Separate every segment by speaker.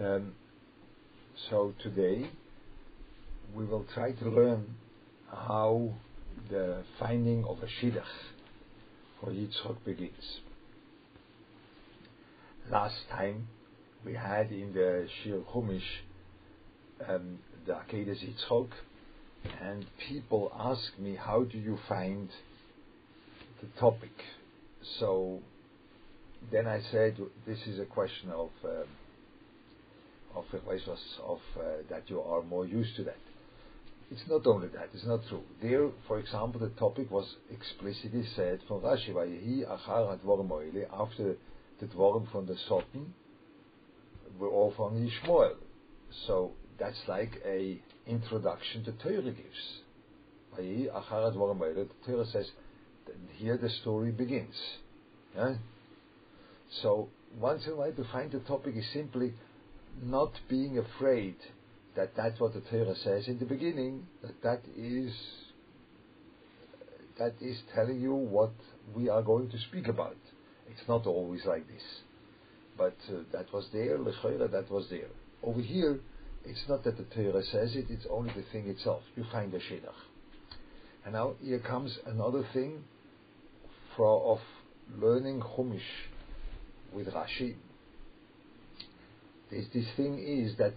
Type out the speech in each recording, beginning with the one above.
Speaker 1: Um, so today we will try to learn how the finding of a shidduch for Yitzchok begins. Last time we had in the Shir Chumash um, the Akedah Yitzchok, and people ask me, how do you find the topic? So then I said, this is a question of um, of of uh, that you are more used to that. It's not only that; it's not true. There, for example, the topic was explicitly said from Rashi, "Vayehi achar hadvorim after the dvorim from the Soten were all from Yishmael. So that's like a introduction to Torah gives. Vayehi The Torah says here the story begins. Yeah? So once in a while to find the topic is simply not being afraid that that's what the Torah says in the beginning, that that is that is telling you what we are going to speak about. It's not always like this. But uh, that was there, Lechoira, that was there. Over here, it's not that the Torah says it, it's only the thing itself. You find the Shidduch. And now here comes another thing for, of learning Chumash with Rashi. This, this thing is that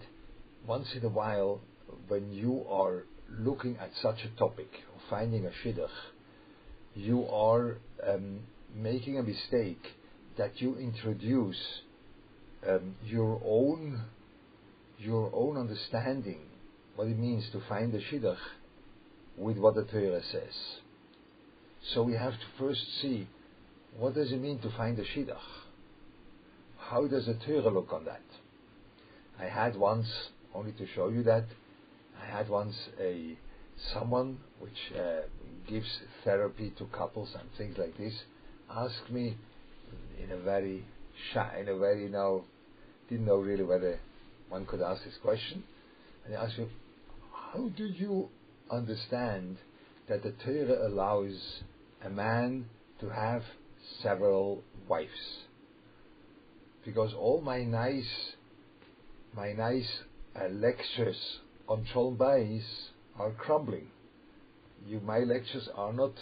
Speaker 1: once in a while, when you are looking at such a topic, or finding a shidduch, you are um, making a mistake that you introduce um, your own your own understanding what it means to find a shidduch with what the Torah says. So we have to first see what does it mean to find a shidduch. How does the Torah look on that? I had once, only to show you that, I had once a someone which uh, gives therapy to couples and things like this, asked me in a very shy, in a very you know, didn't know really whether one could ask this question, and he asked me, how do you understand that the Torah allows a man to have several wives? Because all my nice my nice uh, lectures on Shalom Bayis are crumbling. You, my lectures are not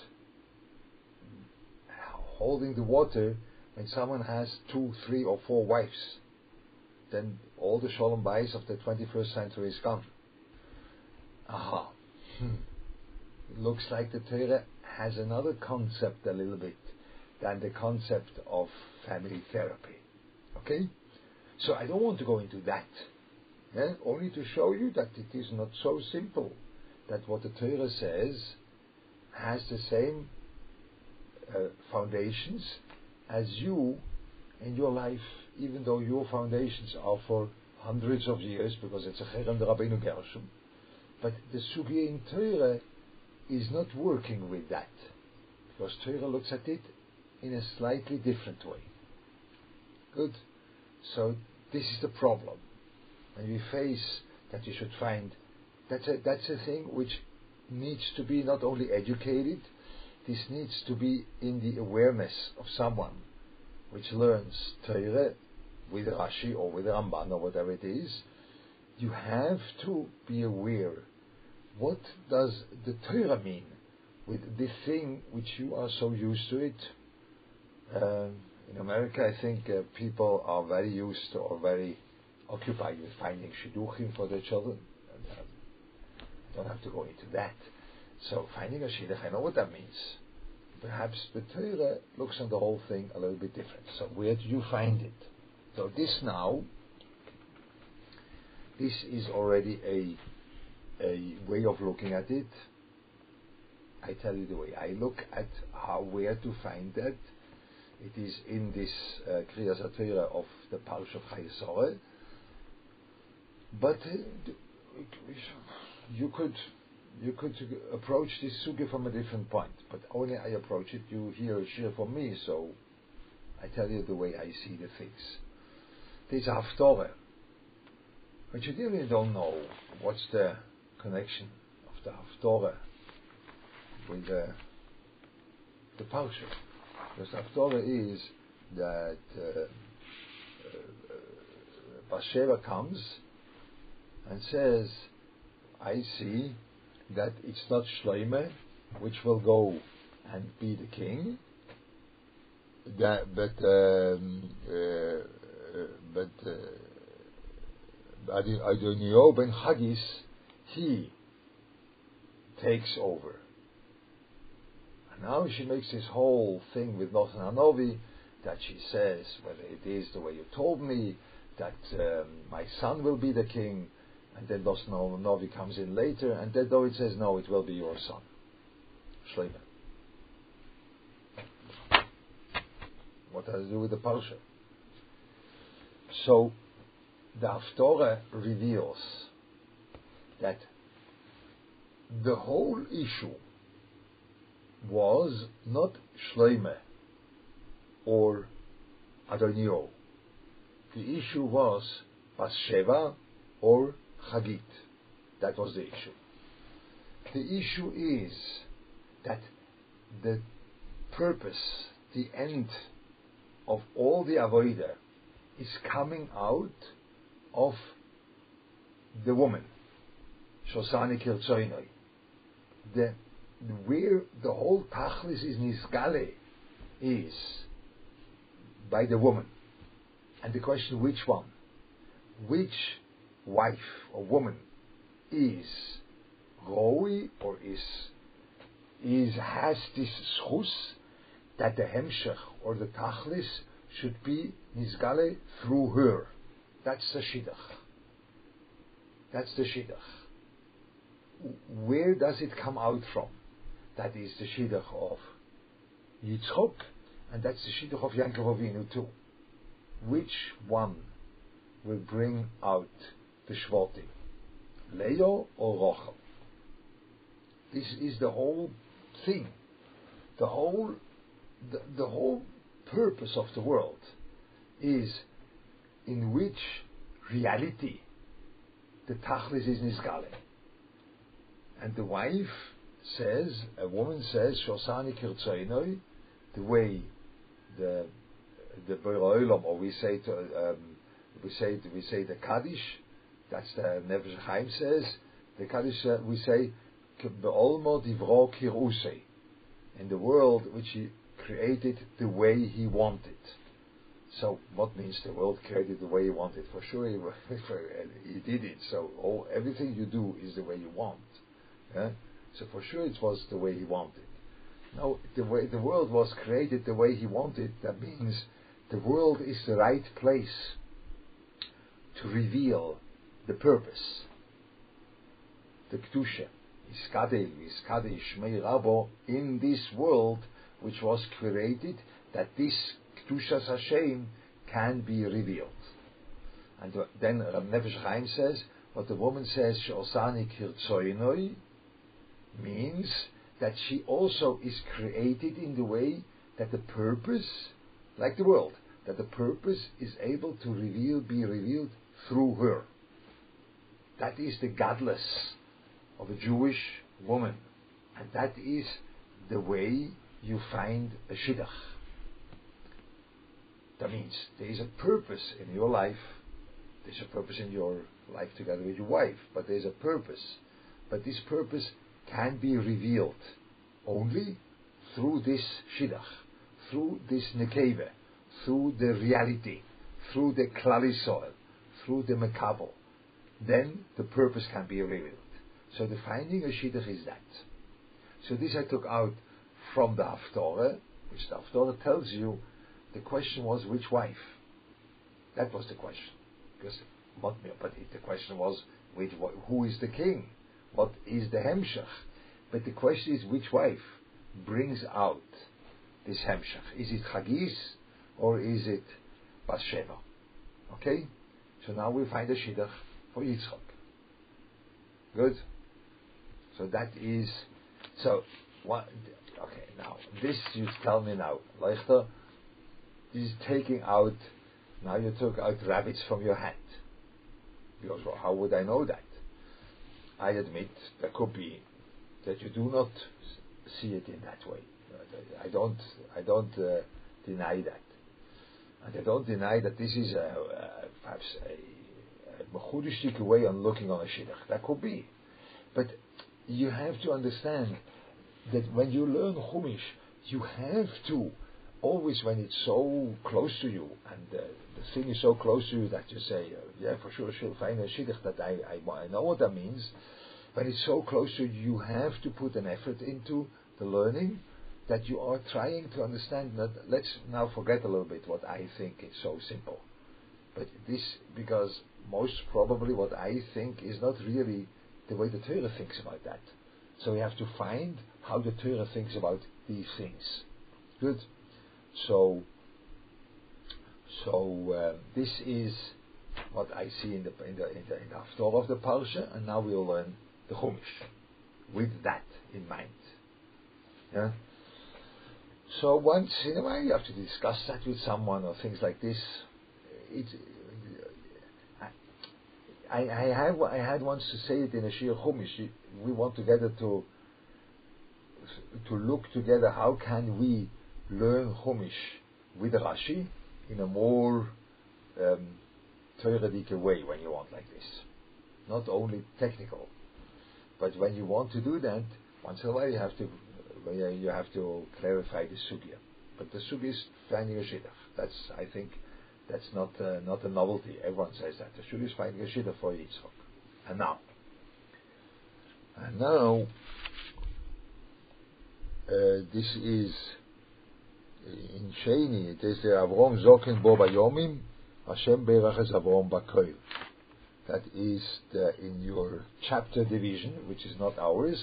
Speaker 1: holding the water when someone has two, three, or four wives. Then all the Shalom Bayis of the 21st century is gone. Aha. Hmm. Looks like the Torah has another concept a little bit than the concept of family therapy. Okay? So I don't want to go into that. Yeah? Only to show you that it is not so simple. That what the Torah says has the same uh, foundations as you in your life, even though your foundations are for hundreds of years, because it's a Cherem Rabbeinu Gershom. But the Sugya in Torah is not working with that, because Torah looks at it in a slightly different way. Good. So this is the problem. When we face that you should find that's a that's a thing which needs to be not only educated, this needs to be in the awareness of someone which learns Torah with Rashi or with Ramban or whatever it is. You have to be aware what does the Torah mean with this thing which you are so used to it. Uh, in America, I think uh, people are very used to or very occupied with finding shidduchim for their children. And, um, don't have to go into that. So finding a shidduch, I know what that means. Perhaps the Torah looks on the whole thing a little bit different. So where do you find it? So this now, this is already a a way of looking at it. I tell you the way I look at how where to find that it is in this uh, Kriyas of the Parsha of Chayesore. But uh, you could you could approach this sugi from a different point. But only I approach it, you hear a from me, so I tell you the way I see the things. This haftorah, but you really don't know what's the connection of the haftorah with the the The Haftorah is that uh, uh, comes and says, I see that it's not Shloime which will go and be the king, that, but um, uh, but uh, Adonio ben Haggis, he takes over. And now she makes this whole thing with Natan Hanovi that she says, well, it is the way you told me, that um, my son will be the king, and then Natan Hanovi comes in later, and then though it says, no, it will be your son, Shlomo. What has to do with the Parsha? So, the Haftorah reveals that the whole issue was not Shloime or Adonio. The issue was Bathsheba or Chagit. That was the issue. The issue is that the purpose, the end of all the avodah is coming out of the woman. Shosani Kirtsoinoi. The where the whole tachlis is nizgale is by the woman. And the question which one? Which wife or woman is roi or is is has this schus that the hemshech or the tachlis should be nizgale through her. That's the shidduch. That's the shidduch. Where does it come out from? That is the shidduch of Yitzchok, and that's the shidduch of Yankov Avinu too. Which one will bring out the shvotim? Leo or Rochel? This is the whole thing. The whole the, the whole purpose of the world is in which reality the tachlis is nisgale. And the wife says, a woman says, Shosani kirtzoinoi, the way the the Olam, or we say to, um, we say we say the Kaddish, that's the Nefesh says, the Kaddish uh, we say Be'olmo divro kirusei, in the world which he created the way he wanted. So what means the world created the way he wanted? For sure, he, he did it. So all everything you do is the way you want. Yeah? So for sure, it was the way he wanted. Now, the way the world was created the way he wanted. That means the world is the right place to reveal the purpose, the kedusha, iskadel, iskadel, shmei rabo in this world which was created, that this Kedushas Hashem can be revealed. And then Rav Nefesh Chaim says, what the woman says, She'osani kirtzoinoi, means that she also is created in the way that the purpose, like the world, that the purpose is able to reveal, be revealed through her. That is the gadlus of a Jewish woman. And that is the way you find a shidduch. That means there is a purpose in your life. There's a purpose in your life together with your wife, but there's a purpose. But this purpose can be revealed only through this shidduch, through this nekeve, through the reality, through the klalisoil, through the mekabel. Then the purpose can be revealed. So the finding a shidduch is that. So this I took out from the Haftorah, which the Haftorah tells you, the question was which wife? That was the question. Because, but the question was which, who is the king? What is the Hemshech? But the question is which wife brings out this Hemshech? Is it Chagis or is it Bathsheba? Okay? So now we find a Shidduch for Yitzchak. Good? So that is, so, what, Okay, now this you tell me now, Leichter, is taking out. Now you took out rabbits from your hat. Because well, how would I know that? I admit there could be that you do not see it in that way. I don't. I don't uh, deny that, and I don't deny that this is a, a, perhaps a mechudishtik way on looking on a shidduch. That could be, but you have to understand that when you learn Chumash, you have to always when it's so close to you and uh, the thing is so close to you that you say, uh, yeah, for sure she'll find a shidduch that I, I, I know what that means. When it's so close to you, you have to put an effort into the learning that you are trying to understand. That let's now forget a little bit what I think is so simple. But this, because most probably what I think is not really the way the Torah thinks about that. So we have to find how the Torah thinks about these things. Good. So, so uh, this is what I see in the in the in the, in the of the parsha, and now we'll learn the Chumash with that in mind. Yeah. So once in a while you have to discuss that with someone or things like this. It, I, I have I had once to say it in a Shir Chumash. We want together to to look together how can we learn Chumash with Rashi in a more um, way when you want like this. Not only technical, but when you want to do that, once in a while you have to you have to clarify the sugya. But the sugya is finding a shidduch. That's I think that's not uh, not a novelty. Everyone says that the sugya is finding a shidduch for Yitzchok. And now, and now, uh, this is in Sheni. It is the Avrom Zokin Bo Bayomim. Hashem Berach es Avrom Bakoil. That is the, in your chapter division, which is not ours.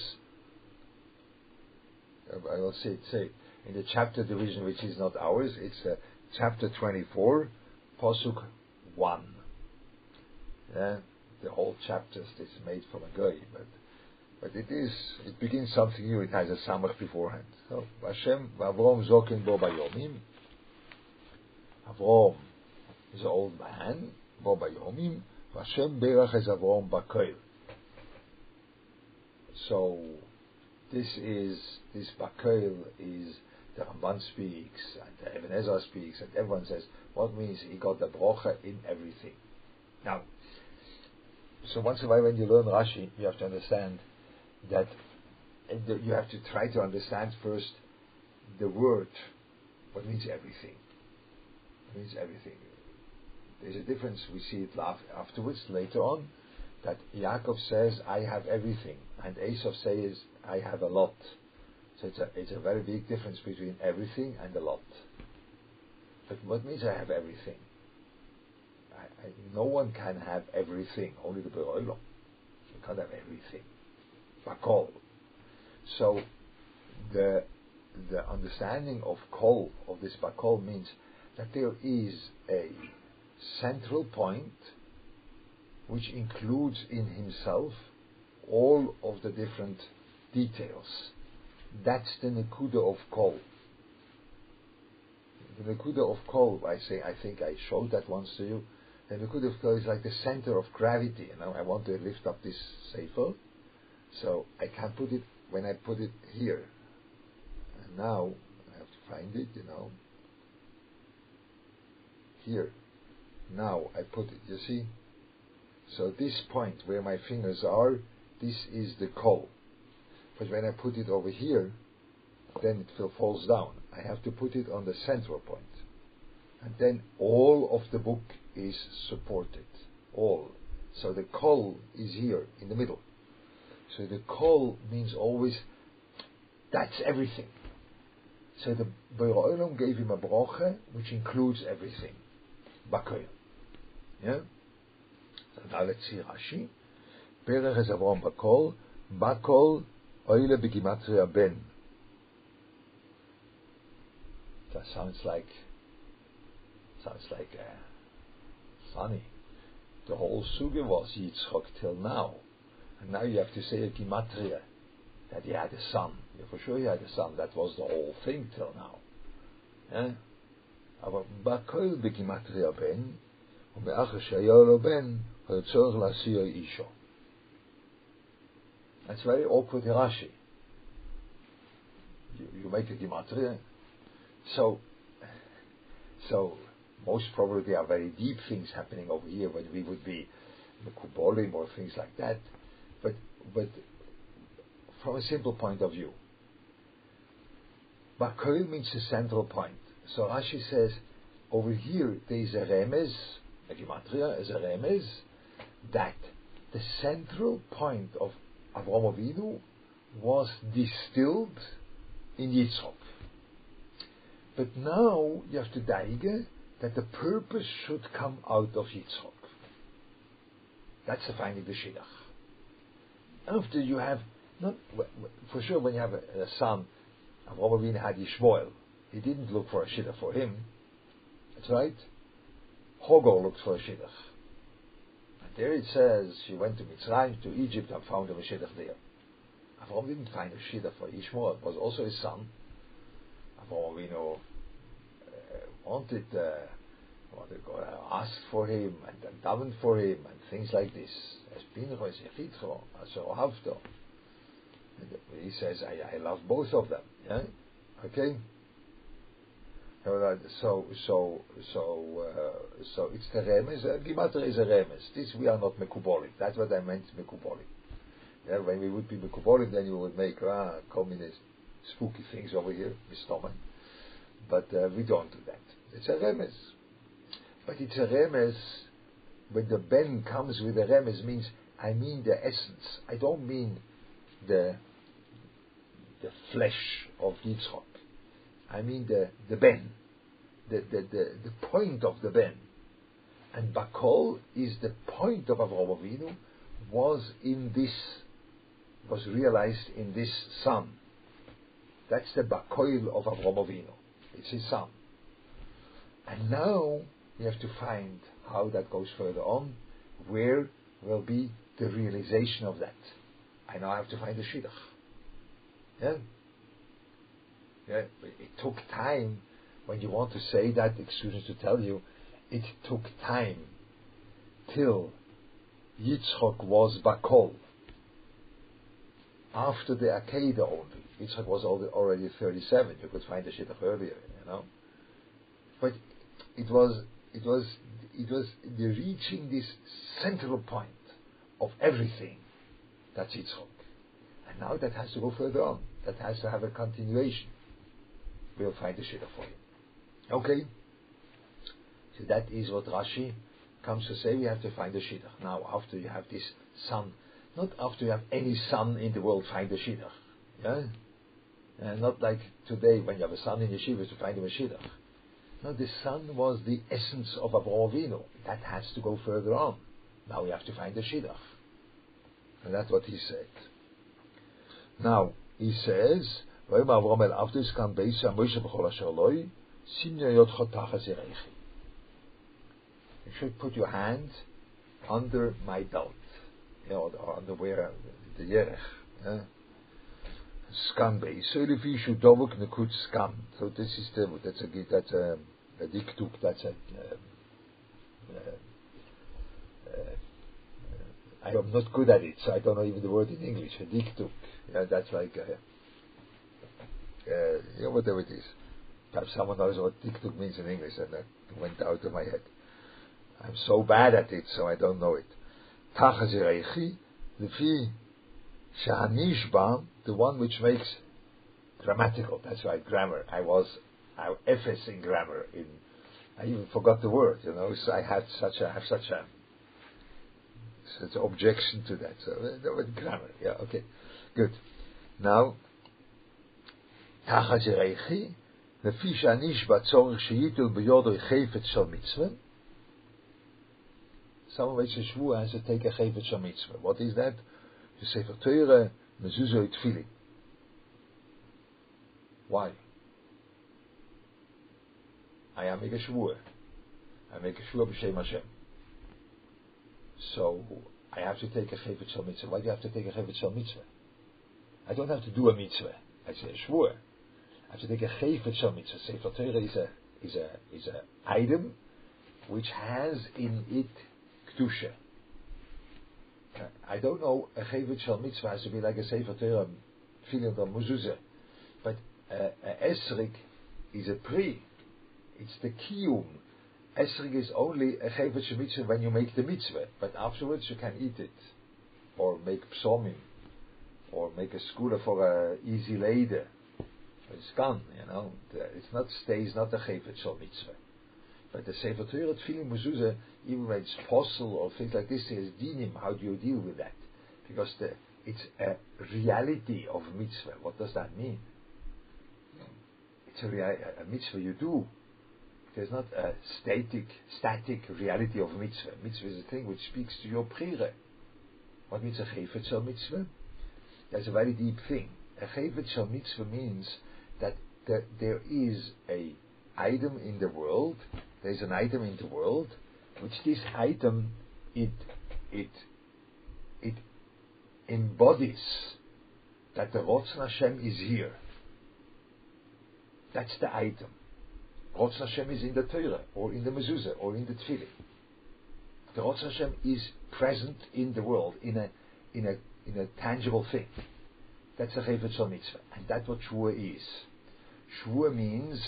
Speaker 1: I will say, say in the chapter division, which is not ours. It's uh, chapter 24, Posuk 1. Yeah, the whole chapter is made from a guy, but but it is it begins something new. It has a samach beforehand. So Hashem Avrom Zokin Bo Bayomim. Avrom is an old man. Bo Bayomim. Hashem Berach is Avrom Bakoil. So this is this Bakoil is the Ramban speaks Ibn Ezra speaks and everyone says what means he got the brocha in everything. Now, so once in a while when you learn Rashi, you have to understand that you have to try to understand first the word, what means everything. It means everything. There's a difference. We see it afterwards, later on, that Yaakov says, I have everything, and Esau says, I have a lot. So it's a, it's a very big difference between everything and a lot. But what means I have everything? I, I, no one can have everything, only the Beroilo. You can't have everything. Bakol. So the the understanding of kol of this bakol means that there is a central point which includes in himself all of the different details. That's the nekuda of kol. The nekuda of kol, I say, I think I showed that once to you. The nekuda of kol is like the center of gravity. You know, I want to lift up this sefer, so I can't put it when I put it here. And now I have to find it, you know. Here. Now I put it, you see? So this point where my fingers are, this is the kol. But when I put it over here, then it falls down. I have to put it on the central point. And then all of the book is supported. All. So the kol is here in the middle. So the kol means always that's everything. So the Beir gave him a broche which includes everything. Bakoy. Yeah? Now let's see Rashi. Perech is Avram Bakol. Bakol oile begimatria ben. That sounds like sounds like uh, funny. The whole suga was Yitzchok till now. And now you have to say a gematria that he had a son. Yeah, for sure he had a son. That was the whole thing till now. Yeah? אבל בכל בגימטריה בן, ומאחר שהיה לו בן, היה צורך להסיר אישו. That's very awkward in Rashi. You, you make a gematria. So, so most probably there are very deep things happening over here, but we would be Mekubolim or things like that. But, from a simple point of view, Bakoil means the central point. So Rashi says, over here there is a remez, a gematria is a remez, that the central point of Avraham Avinu was distilled in Yitzchok. But now you have to daige that the purpose should come out of Yitzchok. That's the finding of the Shidduch. After you have, not for sure, when you have a, a son, Avinu had Yishmael. He didn't look for a Shidduch for him. That's right. Hogor looked for a Shidduch. And there it says she went to Mitzrayim, to Egypt, and found a Shidduch there. Avraham didn't find a Shidduch for Yishmael. It was also his son. Avraham Avinu uh, wanted, uh, wanted God asked for him and, davened for him and things like this. As Pinchas, Yechitro, Asher Ohavto. He says, I, I love both of them. Yeah? Okay? So, so, so, uh, so it's the remes. Uh, is a remes. This we are not mekubolim. That's what I meant mekubolim. Yeah, when we would be mekubolim, then you would make ah, communist spooky things over here, my. But uh, we don't do that. It's a remes. But it's a remes. When the ben comes with a remes, means I mean the essence. I don't mean the the flesh of Yitzchak. I mean the, the ben, the, the, the, the point of the ben. And Bakol is the point of Avraham Avinu, was in this, was realized in this son. That's the Bakoil of Avraham Avinu. It's his son. And now we have to find how that goes further on, where will be the realization of that. I now have to find the Shidduch. Yeah? Yeah, it took time. When you want to say that, excuse me to tell you, it took time till Yitzchok was Bakol. After the Akedah only. Yitzchok was already 37. You could find the Shidduch earlier, you know. But it was, it was, it was the reaching this central point of everything. That's Yitzchok. And now that has to go further on. That has to have a continuation we'll find the shidduch for you. Okay? So that is what Rashi comes to say, we have to find the shidduch. Now, after you have this son, not after you have any son in the world, find the shidduch. Yeah? And not like today when you have a son in yeshiva to find him a shidduch. Now, the son was the essence of Avravino. That has to go further on. Now we have to find the Shidduch. And that's what he said. Now, he says, You should put your hand under my belt, you know, or under where uh, the yerech. Yeah? Skam So this is the that's a that's a diktuk. Uh, uh, uh, I am not good at it, so I don't know even the word in English. Diktuk. Yeah, that's like. A, uh, you know, whatever it is. Perhaps someone knows what diktuk means in English, and that went out of my head. I'm so bad at it, so I don't know it. Tachazirechi, lefi shahanishba, the one which makes grammatical. That's right, grammar. I was I FS in grammar. In I even forgot the word. You know, so I had such a I have such a such an objection to that. So uh, grammar. Yeah. Okay. Good. Now תחת זרעיכי, לפי שהנשבע צורך שייטל ביודו חפץ של מצווה. Someone makes a shvu has to take a chayvet shal mitzvah. What is that? The Sefer Torah mezuzah tefillin. Why? I am a shvu. I make a shvu b'shem Hashem. So I have to take a chayvet shal mitzvah. Why do you have to take a chayvet shal mitzvah? I don't have to do a mitzvah. I say a shvu. Als je denkt, geef het zo mitzvah. Sefer Torah is a, is a, is a item which has in it kedusha. I don't know, a gevet shal mitzvah has to be like a Sefer Torah, feeling of mezuzah. But uh, a esrik is a pre. It's the kiyum. Esrig is only eh, a Chevet mitzvah when you make the mitzvah, but afterwards you can eat it, or make psomim, or make a skula for a easy lady. It's gone, you know. It's not stays not a Chevet mitzvah. But the Sefer Torah Tefillin Mezuzah, even when it's possible or things like this, there's dinim. How do you deal with that? Because the, it's a reality of mitzvah. What does that mean? It's a, rea- a mitzvah you do. There's not a static, static reality of mitzvah. Mitzvah is a thing which speaks to your prayer. What means a chayfet mitzvah? That's a very deep thing. A chayfet mitzvah means that there, there is a item in the world. There is an item in the world, which this item it it it embodies that the Rotzon Hashem is here. That's the item. Rotzon Hashem is in the Torah, or in the mezuzah, or in the tefillin. The Rotzon Hashem is present in the world, in a, in a, in a tangible thing. That's a Chevet mitzvah. And that's what Shua is. Shua means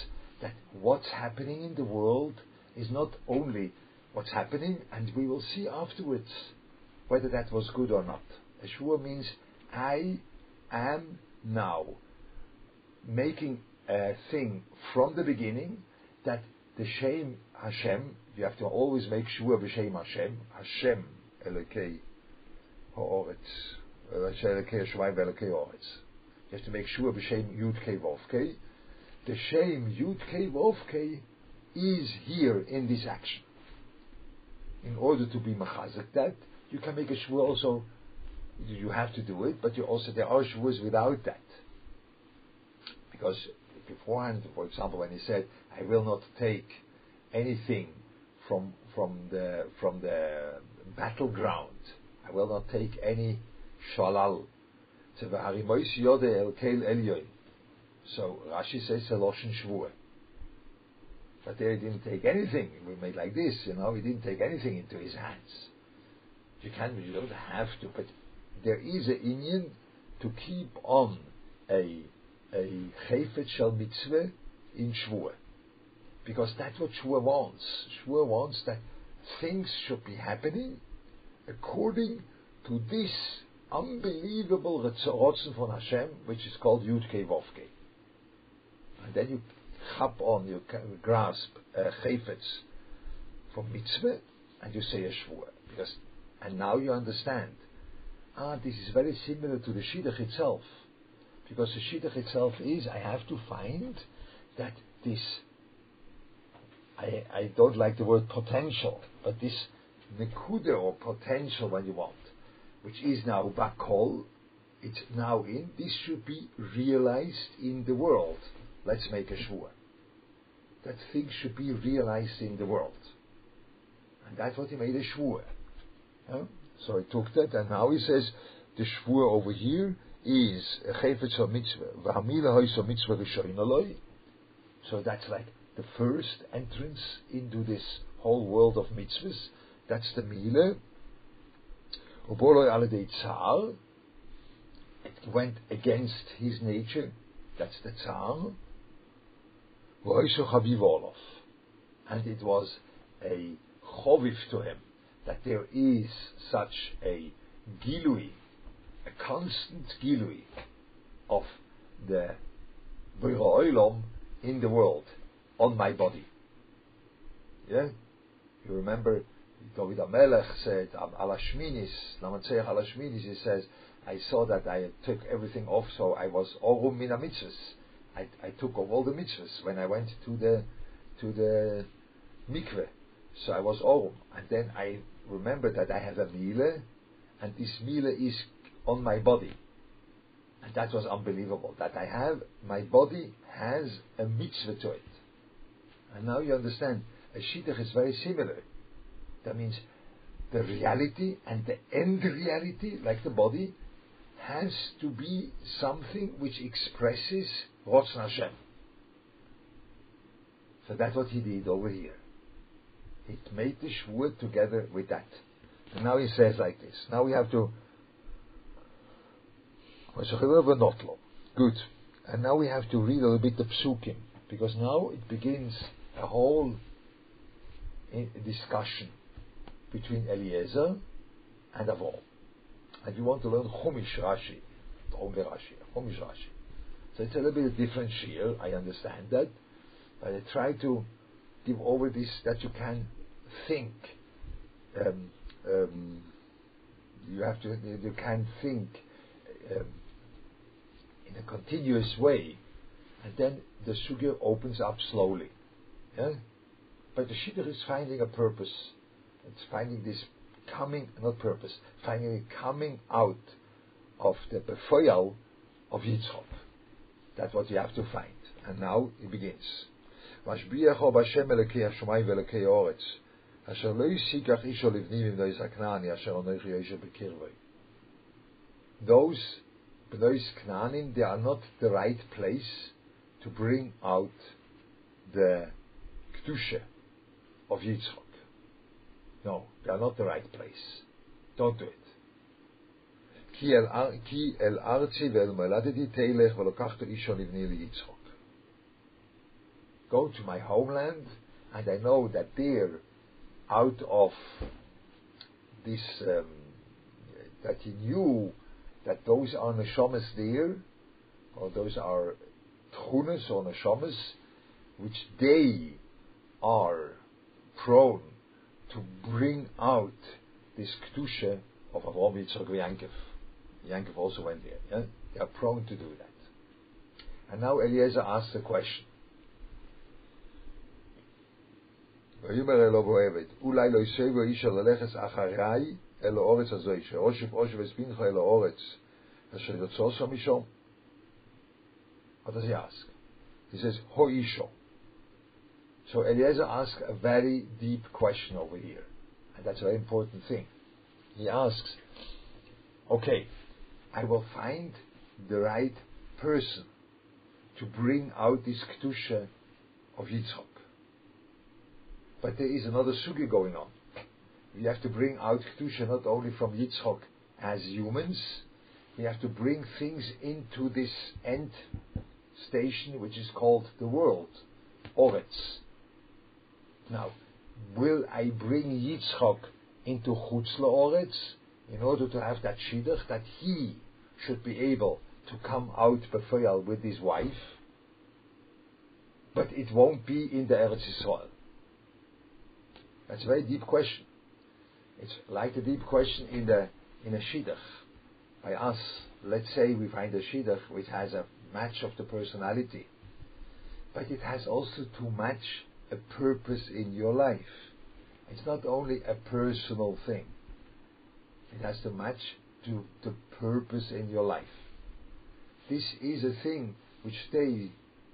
Speaker 1: that what's happening in the world is not only what's happening, and we will see afterwards whether that was good or not. A Shua means I am now making a thing from the beginning that the Shem Hashem, you have to always make sure b'Shem Hashem, Hashem Elokei Ha'oretz, Elokei Shemaim Elokei Ha'oretz. You have to make sure b'Shem Yud Kei Vov The Shem Yud Kei Vov is here in this action. In order to be machazik that, you can make a shvur also. You have to do it, but you also there are shvurs without that. Because beforehand, for example, when he said, "I will not take anything from from the from the battleground. I will not take any shalal." So Rashi says a loshen shvur. But there he didn't take anything. We made like this, you know. He didn't take anything into his hands. You can, you don't have to, but there is an inyan to keep on a a chayfet shel mitzvah in shvur, because that's what shvur wants. Shvur wants that things should be happening according to this unbelievable Ratzon von Hashem, which is called Yud Vovke. And then you hop on, you grasp uh, from mitzvah, and you say a shvur. Because, and now you understand, ah, this is very similar to the shidduch itself. Because the shidduch itself is, I have to find that this, I, I don't like the word potential, but this nekuda or potential when you want, which is now bakol, it's now in, this should be realized in the world. Let's make a shvur. That things should be realized in the world. And that's what he made a shvur. So he took that, and now he says the shvur over here is a mitzvah. Mitzvah. So that's like the first entrance into this whole world of mitzvahs. That's the mila. Uboloi aladei tzar. It went against his nature. That's the tzar. And it was a choviv to him that there is such a gilui, a constant gilui of the Oilom in the world on my body. Yeah? You remember David Amelech said, Alashminis, Lamatzeach Alashminis, he says, I saw that I took everything off, so I was Orum Mina. I, I took off all the mitzvahs when I went to the to the mikveh. So I was Orum. And then I remembered that I have a mila, and this mila is on my body. And that was unbelievable. That I have, my body has a mitzvah to it. And now you understand, a shidduch is very similar. That means the reality and the end reality, like the body, has to be something which expresses Rotzon Hashem. So that's what he did over here. He made the shvur together with that. And now he says like this. Now we have to. Good. And now we have to read a little bit the psukim. Because now it begins a whole in discussion between Eliezer and Avon. And you want to learn Chumash Rashi, only Rashi, Chumash Rashi. So it's a little bit different shiur, I understand that, but I try to give over this that you can think. Um, um, you have to, you can think um, in a continuous way, and then the sugya opens up slowly. Yeah? But the shidduch is finding a purpose. It's finding this coming, not purpose, finding it coming out of the befoyal of Yitzchok. That's what you have to find. And now it begins. משביח הוא בשם אלוקי השמיים ואלוקי האורץ, אשר לא יסיגח אישו לבנים עם נויס הכנעני, אשר אנוכי יושב בקרבי. Those Benois Knanim, they are not the right place to bring out the Kedusha of Yitzchok. No, they are not the right place. Don't do it. כי אל ארצי ואל מולדתי תלך ולקחת אישו לבני ליצחוק. Go to my homeland, and I know that there, out of this, um, that he knew that those are neshamas there, or those are tchunas or neshamas, which they are prone to bring out this kedusha of Avraham Yitzchak Yankov. Yankov also went there. Yeah? They are prone to do that. And now Eliezer asks a question. ויאמר אלו אוהבת, אולי לא יסבו איש ללכת אחריי אל האורץ הזו, שאושב אושב אספינך אל האורץ, אשר יוצאו משום. What does he ask? He says, Ho isho. So Eliezer asks a very deep question over here. And that's a very important thing. He asks, okay, I will find the right person to bring out this Kedusha of Yitzchok. But there is another sugi going on. We have to bring out Kedusha not only from Yitzchok as humans, we have to bring things into this end station which is called the world, Oretz. Now, will I bring Yitzchok into Chutz Oretz in order to have that shidduch that he should be able to come out before with his wife? But it won't be in the Eretz Yisrael. That's a very deep question. It's like the deep question in the in a shidduch. By us, let's say we find a shidduch which has a match of the personality, but it has also to match a purpose in your life. It's not only a personal thing. It has to match to the purpose in your life. This is a thing which today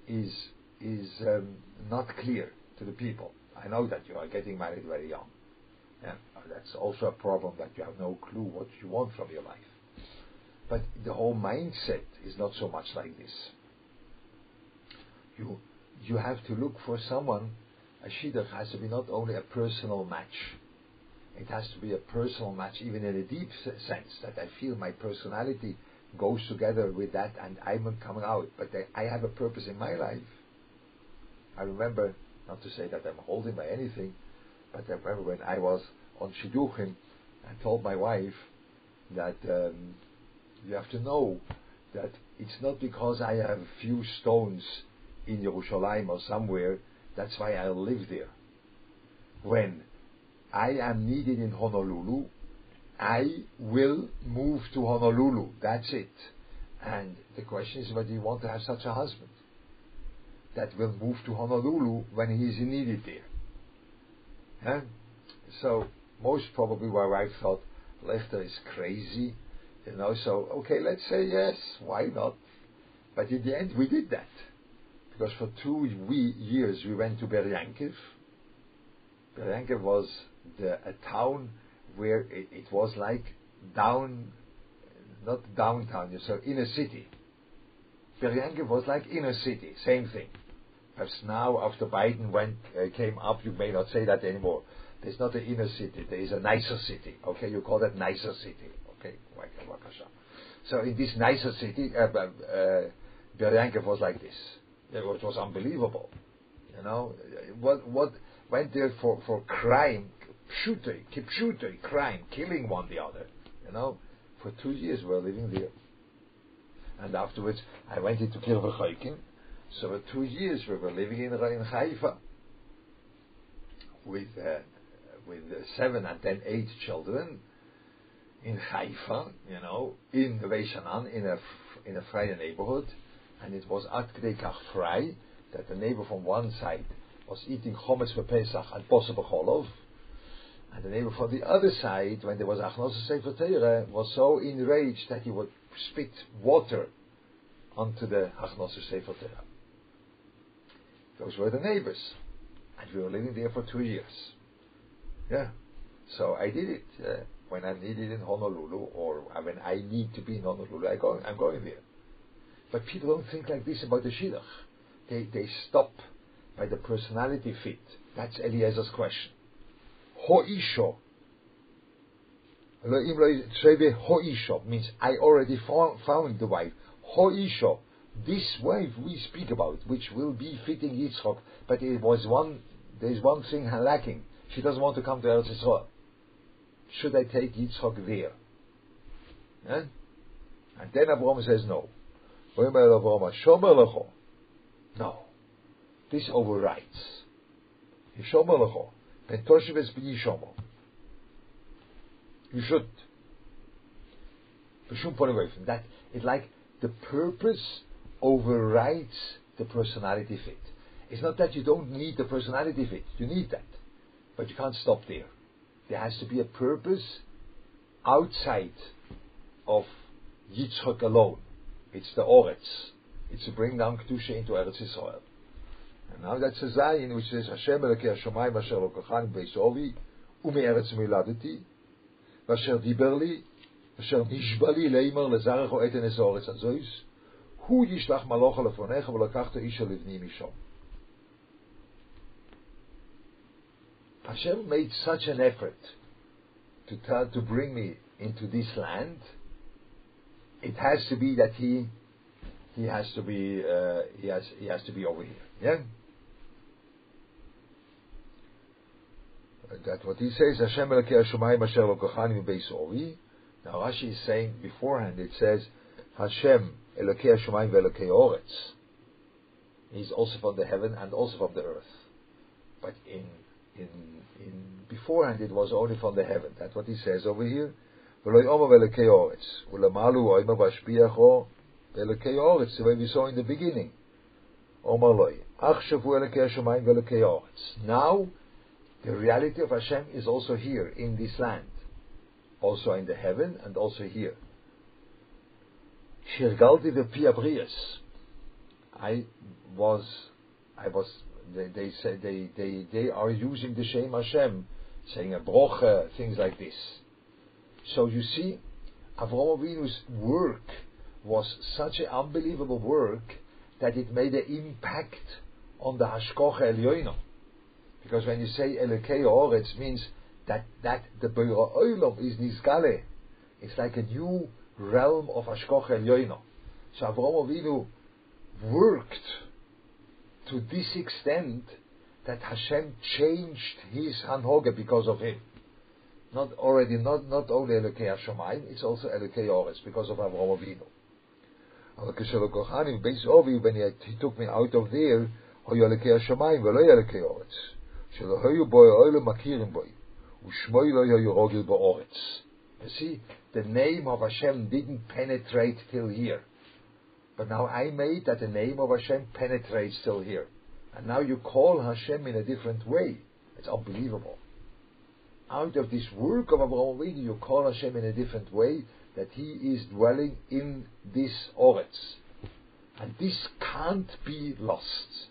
Speaker 1: is is um, not clear to the people. I know that you are getting married very young. Yeah, that's also a problem that you have no clue what you want from your life. But the whole mindset is not so much like this. You you have to look for someone. A shidduch has to be not only a personal match. It has to be a personal match, even in a deep sense that I feel my personality goes together with that, and I'm coming out. But I have a purpose in my life. I remember not to say that I'm holding by anything, but I remember when I was on Shidduchim, I told my wife that um, you have to know that it's not because I have few stones in Yerushalayim or somewhere, that's why I live there. When I am needed in Honolulu, I will move to Honolulu. That's it. And the question is whether you want to have such a husband that will move to Honolulu when he is needed there. Huh? So most probably my wife thought Lechter is crazy, you know. So okay, let's say yes. Why not? But in the end, we did that because for two we, years we went to Beryankiv. Beryankiv was the, a town where it, it, was like down, not downtown, so inner city. Beryankiv was like inner city, same thing. Perhaps now, after Biden went uh, came up, you may not say that anymore. There's not an inner city. There is a nicer city. Okay, you call that nicer city. Okay, so in this nicer city, uh, uh, was like this. It was unbelievable. You know what what went there for, for crime, pshute, kipshute, crime, killing one the other. You know, for two years we were living there. And afterwards, I went into Kirvachaikim. So for two years we were living in, in Haifa with uh, with seven and then eight children in Haifa, you know, in Reishanan, in a in a freie neighborhood, and it was at Krekach frei that the neighbor from one side was eating chometz for Pesach and Bosa B'cholov, and the neighbor from the other side, when there was Achnos Sefer Torah, was so enraged that he would spit water onto the Achnos Sefer Torah. Those were the neighbors, and we were living there for two years. Yeah, so I did it uh, when I needed in Honolulu, or when I need to be in Honolulu. I go, I'm going there. But people don't think like this about the Shidduch. They they stop by the personality fit. That's Eliezer's question. Ho'isho. Ho'isho means I already found the wife. Ho'isho. This wife we speak about, which will be fitting Yitzchok, but it was one, there is one thing lacking. She doesn't want to come to Eretz Yisrael. Should I take Yitzchok there? Eh? And then Abraham says no. No. This overrides. Ben Tosheves b'yishomo. You should. B'shum point away from that. It's like the purpose overrides the personality fit. It's not that you don't need the personality fit. You need that. But you can't stop there. There has to be a purpose outside of Yitzchak alone. It's the Oretz. It's to bring down Kedusha into Eretz Yisrael. And now that's a Zayin which says, Hashem elokei hashomayim asher lokachani beis ovi, ume'eretz miladeti, vasher diber li, asher nishba li leimer lezarecho eten es oretz azois, hu yishlach malocha lefonecha v'lakachta isha livni mishom. Hashem made such an effort to tell, to bring me into this land. It has to be that he he has to be uh, he has he has to be over here. Yeah. That what he says Hashem Elokei Hashemayim Asher Lokachani Beis Ovi. Now Rashi is saying beforehand it says Hashem Elokei Hashemayim Velokei Oretz. He's also from the heaven and also from the earth. But in in in beforehand it was only from the heaven. That's what he says over here. The way we saw in the beginning. Now, the reality of Hashem is also here in this land, also in the heaven, and also here. I was, I was. They, they say they, they, they are using the shame Hashem, saying a broche, things like this. So you see, Avraham Avinu's work was such an unbelievable work that it made an impact on the Hashkocha Elyoino. Because when you say Elokei Oretz means that, that the Beira Oilom is Nizgale. It's like a new realm of Hashkocha Elyoino. So Avraham Avinu worked to this extent that Hashem changed his Hanhoga because of him Not already, not, not only Elokei Hashemayim, it's also Elokei Oretz because of Avraham Avinu. When he, he took me out of there, היו אלוקי השמיים ולא אלוקי אורץ, שלא היו בו אוהלו מכירים בו, ושמוי לא היו רוגל באורץ. You see, the name of Hashem didn't penetrate till here. But now I made that the name of Hashem penetrates still here. And now you call Hashem in a different way. It's unbelievable. Out of this work of Abraham Avinu, you call Hashem in a different way, that He is dwelling in this Oretz. And this can't be lost.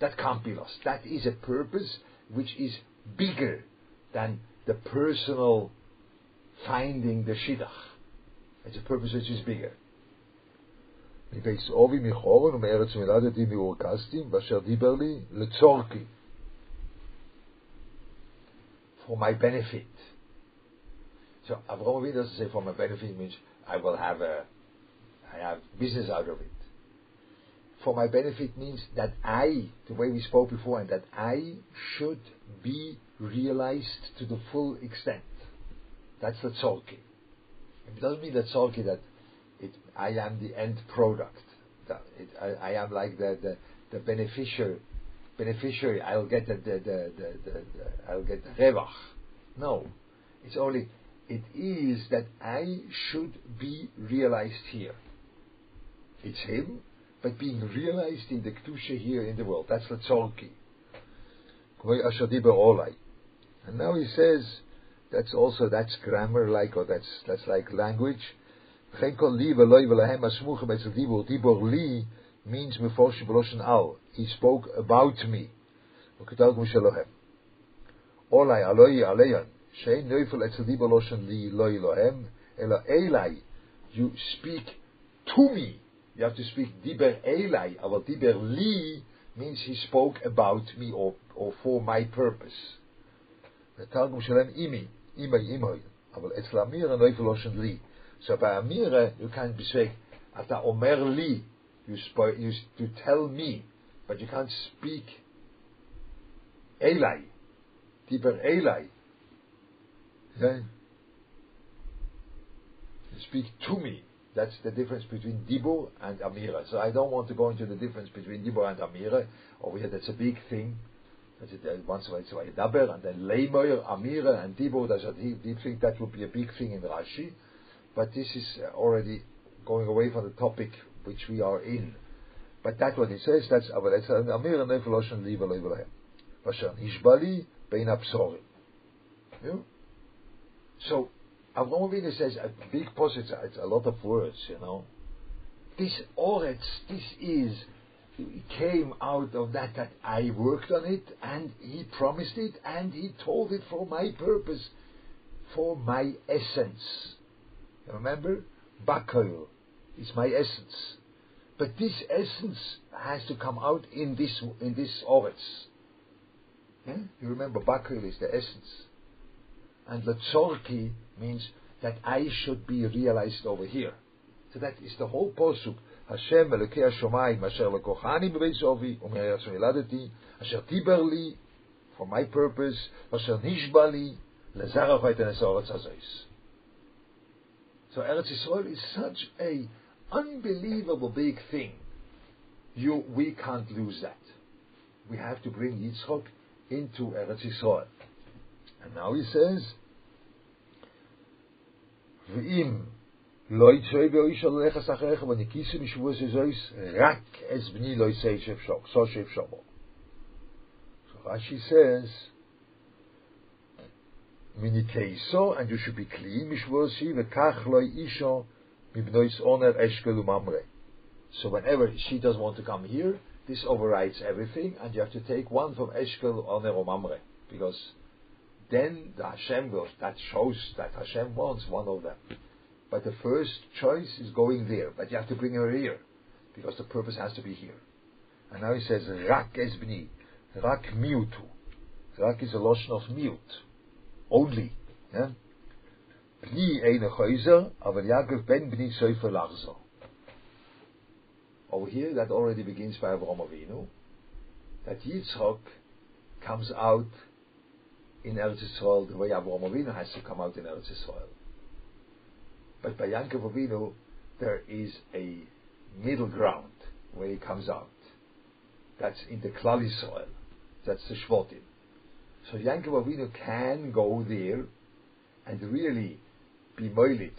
Speaker 1: That can't be lost. That is a purpose which is bigger than the personal finding the Shidduch. It's a purpose which is bigger. מבייס אובי מחורן ומארץ מלדתי מאורקסטים, ואשר דיבר לי לצורכי. For my benefit. So Avraham Avinu doesn't say for my benefit means I will have a, I have business out of it. for my benefit means that I, the way we spoke before, and that I should be realized to the full extent. That's the tzolki. It doesn't mean that tzolki that it, I am the end product. It, I, I, am like the, the, the beneficiary. Beneficiary. I'll get the, the, the, the, I'll get the revach. No, it's only it is that I should be realized here. It's him, but being realized in the kedusha here in the world. That's the tzolki. And now he says that's also that's grammar like or that's that's like language means Mufoshe Beloshan Al. He spoke about me. Olai aloi aleyon. Shein neufel etzadi Beloshan li loi lohem. Ela elai. You speak to me. You have to speak diber elai. Aval diber li means he spoke about me or, or for my purpose. Targum shalem imi. Imei imoi. Aval etzlamira neufel Beloshan li. So by Amira, you can't be say Ata omer li. You, sp- you, you tell me, but you can't speak Eli, deeper Eli. Okay? Speak to me. That's the difference between Dibo and Amira. So I don't want to go into the difference between Dibo and Amira. Over here, that's a big thing. Once it's Daber and then Leimer, Amira, and Dibo, That's a deep, deep thing. That would be a big thing in Rashi. But this is already going away from the topic which we are in. But that's what he says. That's Amira Nefeloshan Liva Leivahem. Vashan Ishbali Bein Absorim. So Avram Avinu says a big post. It's, it's a lot of words, you know. This Oretz, this is came out of that that I worked on it and he promised it and he told it for my purpose, for my essence. Remember? Bakoil is my essence. But this essence has to come out in this in this Oretz. Yeah? You remember Bakoil is the essence. And Latzorki means that I should be realized over here. So that is the whole posuk. Hashem Elokei Hashomayim Asher Lekochani Bebeis Ovi Umer Hashem Iladeti Asher Tiber Li for my purpose Asher Nishba Li Lezarach Et Enes Oretz Hazois. So Eretz Yisrael is such a unbelievable big thing. You, we can't lose that. We have to bring Yitzchok into Eretz Yisrael. And now he says, ואם לא יצוי בו איש על הלכס אחריך ונקיסי משבוע זזויס רק אז בני לא יצא so שב שמו. So Rashi says, מניקייסו, and you should be clean משבוע זי, וכך לא אישו so whenever she doesn't want to come here, this overrides everything, and you have to take one from Eshkel Oner Omamre, because then the Hashem will, that shows that Hashem wants one of them. But the first choice is going there, but you have to bring her here, because the purpose has to be here. And now he says, Rak Esbni, Rak Miutu. Rak is a loshon of mute, only. Yeah? Bni eine Chäuser, aber Yaakov ben bni soifer lachzo. Over here, that already begins by Avraham Avinu, that Yitzchok comes out in Eretz Yisrael the way Avraham Avinu has to come out in Eretz Yisrael. But by Yankov Avinu, there is a middle ground where he comes out. That's in the Klal Yisrael. That's the Shvotim. So Yankov Avinu can go there and really be moilit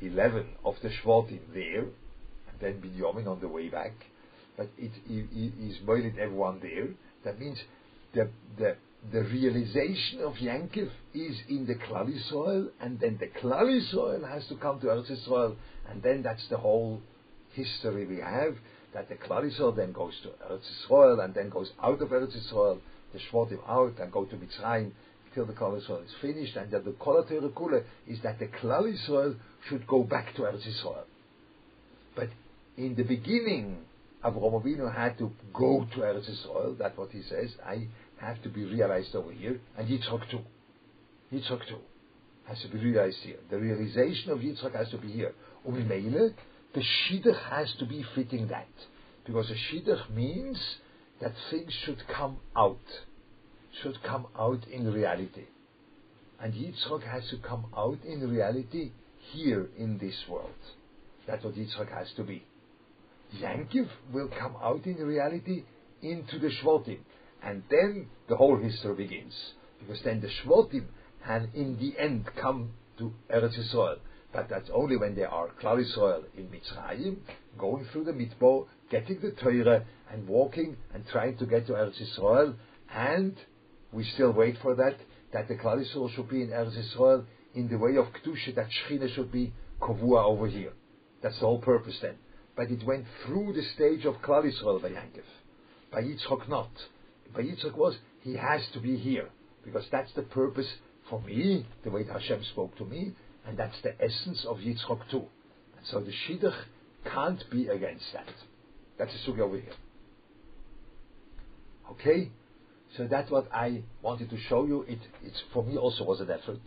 Speaker 1: 11 of the Shvotim there, and then Binyamin on the way back. But it is moilit everyone there. That means the, the the realization of Yankov is in the Klal Yisrael, and then the Klal Yisrael has to come to Eretz Yisrael, and then that's the whole history we have. That the Klal Yisrael then goes to Eretz Yisrael, and then goes out of Eretz Yisrael, the Shvotim out, and go to Mitzrayim till the Klal Yisrael is finished, and that the Kolatere Kule is that the Klal Yisrael should go back to Eretz Yisrael. But in the beginning, Avraham Avinu had to go to Eretz Yisrael. That's what he says. I have to be realized over here, and Yitzchak too. Yitzchak too has to be realized here. The realization of Yitzchak has to be here. Umimele, the shidduch has to be fitting that. Because a shidduch means that things should come out, should come out in reality. And Yitzchak has to come out in reality here in this world. That's what Yitzchak has to be. Yankiv will come out in reality into the Shvotim. And then the whole history begins. Because then the Shvotim and in the end come to Eretz Yisrael. But that's only when they are Klal Yisrael in Mitzrayim, going through the Midbar, getting the Torah, and walking and trying to get to Eretz Yisrael. And we still wait for that, that the Klal Yisrael should be in Eretz Yisrael in the way of Kedusha, that Shechina should be Kovua over here. That's the whole purpose then. But it went through the stage of Klal Yisrael by Yankov. By Yitzchok not. By Yitzchok was, he has to be here. Because that's the purpose for me, the way Hashem spoke to me, and that's the essence of Yitzchok too. And so the Shidduch can't be against that. That's the sugi over here. Okay? So that's what I wanted to show you. It it's for me also was an effort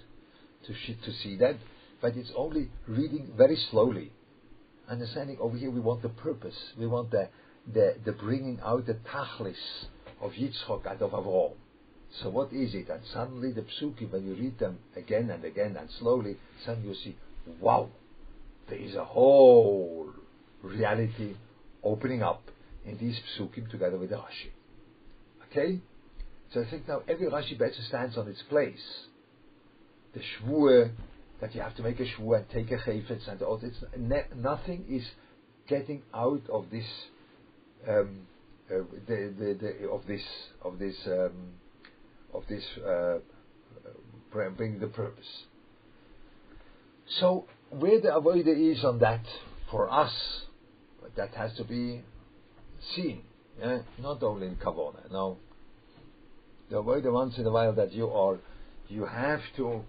Speaker 1: to to see that, but it's only reading very slowly, understanding over here we want the purpose, we want the the, the bringing out the tachlis of Yitzchok out of Avraham. So what is it? And suddenly the psukim, when you read them again and again and slowly, suddenly you see, wow, there is a whole reality opening up in these psukim together with the Rashi. Okay? So I think now every Rashi better stands on its place. The shvur, that you have to make a shvur and take a chayfetz and all this, nothing is getting out of this, um, uh, the, the, the, of this, of this, um, of this uh, bring the purpose. So where the avoider is on that for us, that has to be seen, yeah? not only in kavona. No, the avoider once in a while that you are, you have to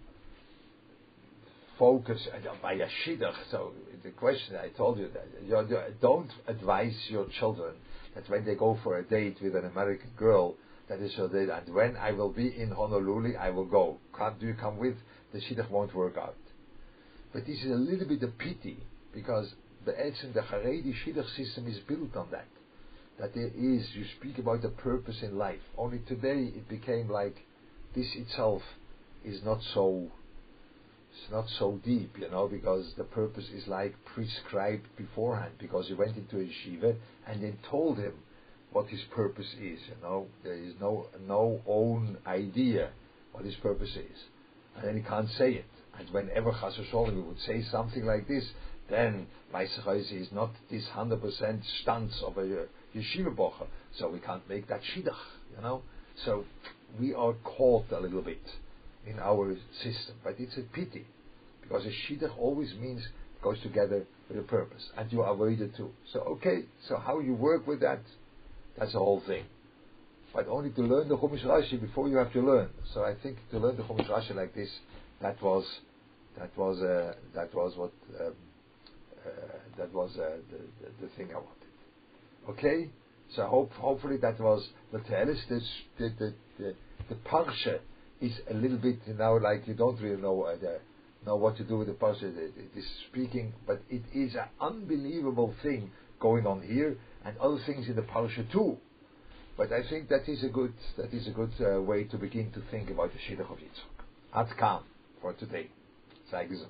Speaker 1: focus uh, by a shidduch. So the question I told you that you don't advise your children that when they go for a date with an American girl that is your date. And when I will be in Honolulu, I will go. Can't do you come with? The shidduch won't work out. But this is a little bit a pity because the the Haredi shidduch system is built on that. That there is, you speak about the purpose in life. Only today it became like this itself is not so it's not so deep, you know, because the purpose is like prescribed beforehand, because he went into a yeshiva and then told him what his purpose is. You know, there is no no own idea what his purpose is, and then he can't say it. And whenever Chas we would say something like this, then Meiserheise is not this hundred percent stance of a yeshiva bocher, so we can't make that shidduch. You know, so we are caught a little bit in our system, but it's a pity because a shidduch always means goes together with a purpose, and you avoid it too. So okay, so how you work with that? That's the whole thing. But only to learn the Chumash Rashi before you have to learn. So I think to learn the Chumash Rashi like this, that was that was uh, that was what um, uh, that was uh, the, the, the, thing I wanted. Okay, so hope hopefully that was the tachlis. The the the, the parsha is a little bit now like you don't really know uh, the, know what to do with the parsha. It, it is speaking, but it is an unbelievable thing going on here and other things in the parasha too. But I think that is a good that is a good uh, way to begin to think about the shidduch of Yitzchak. At kam for today. Gesund.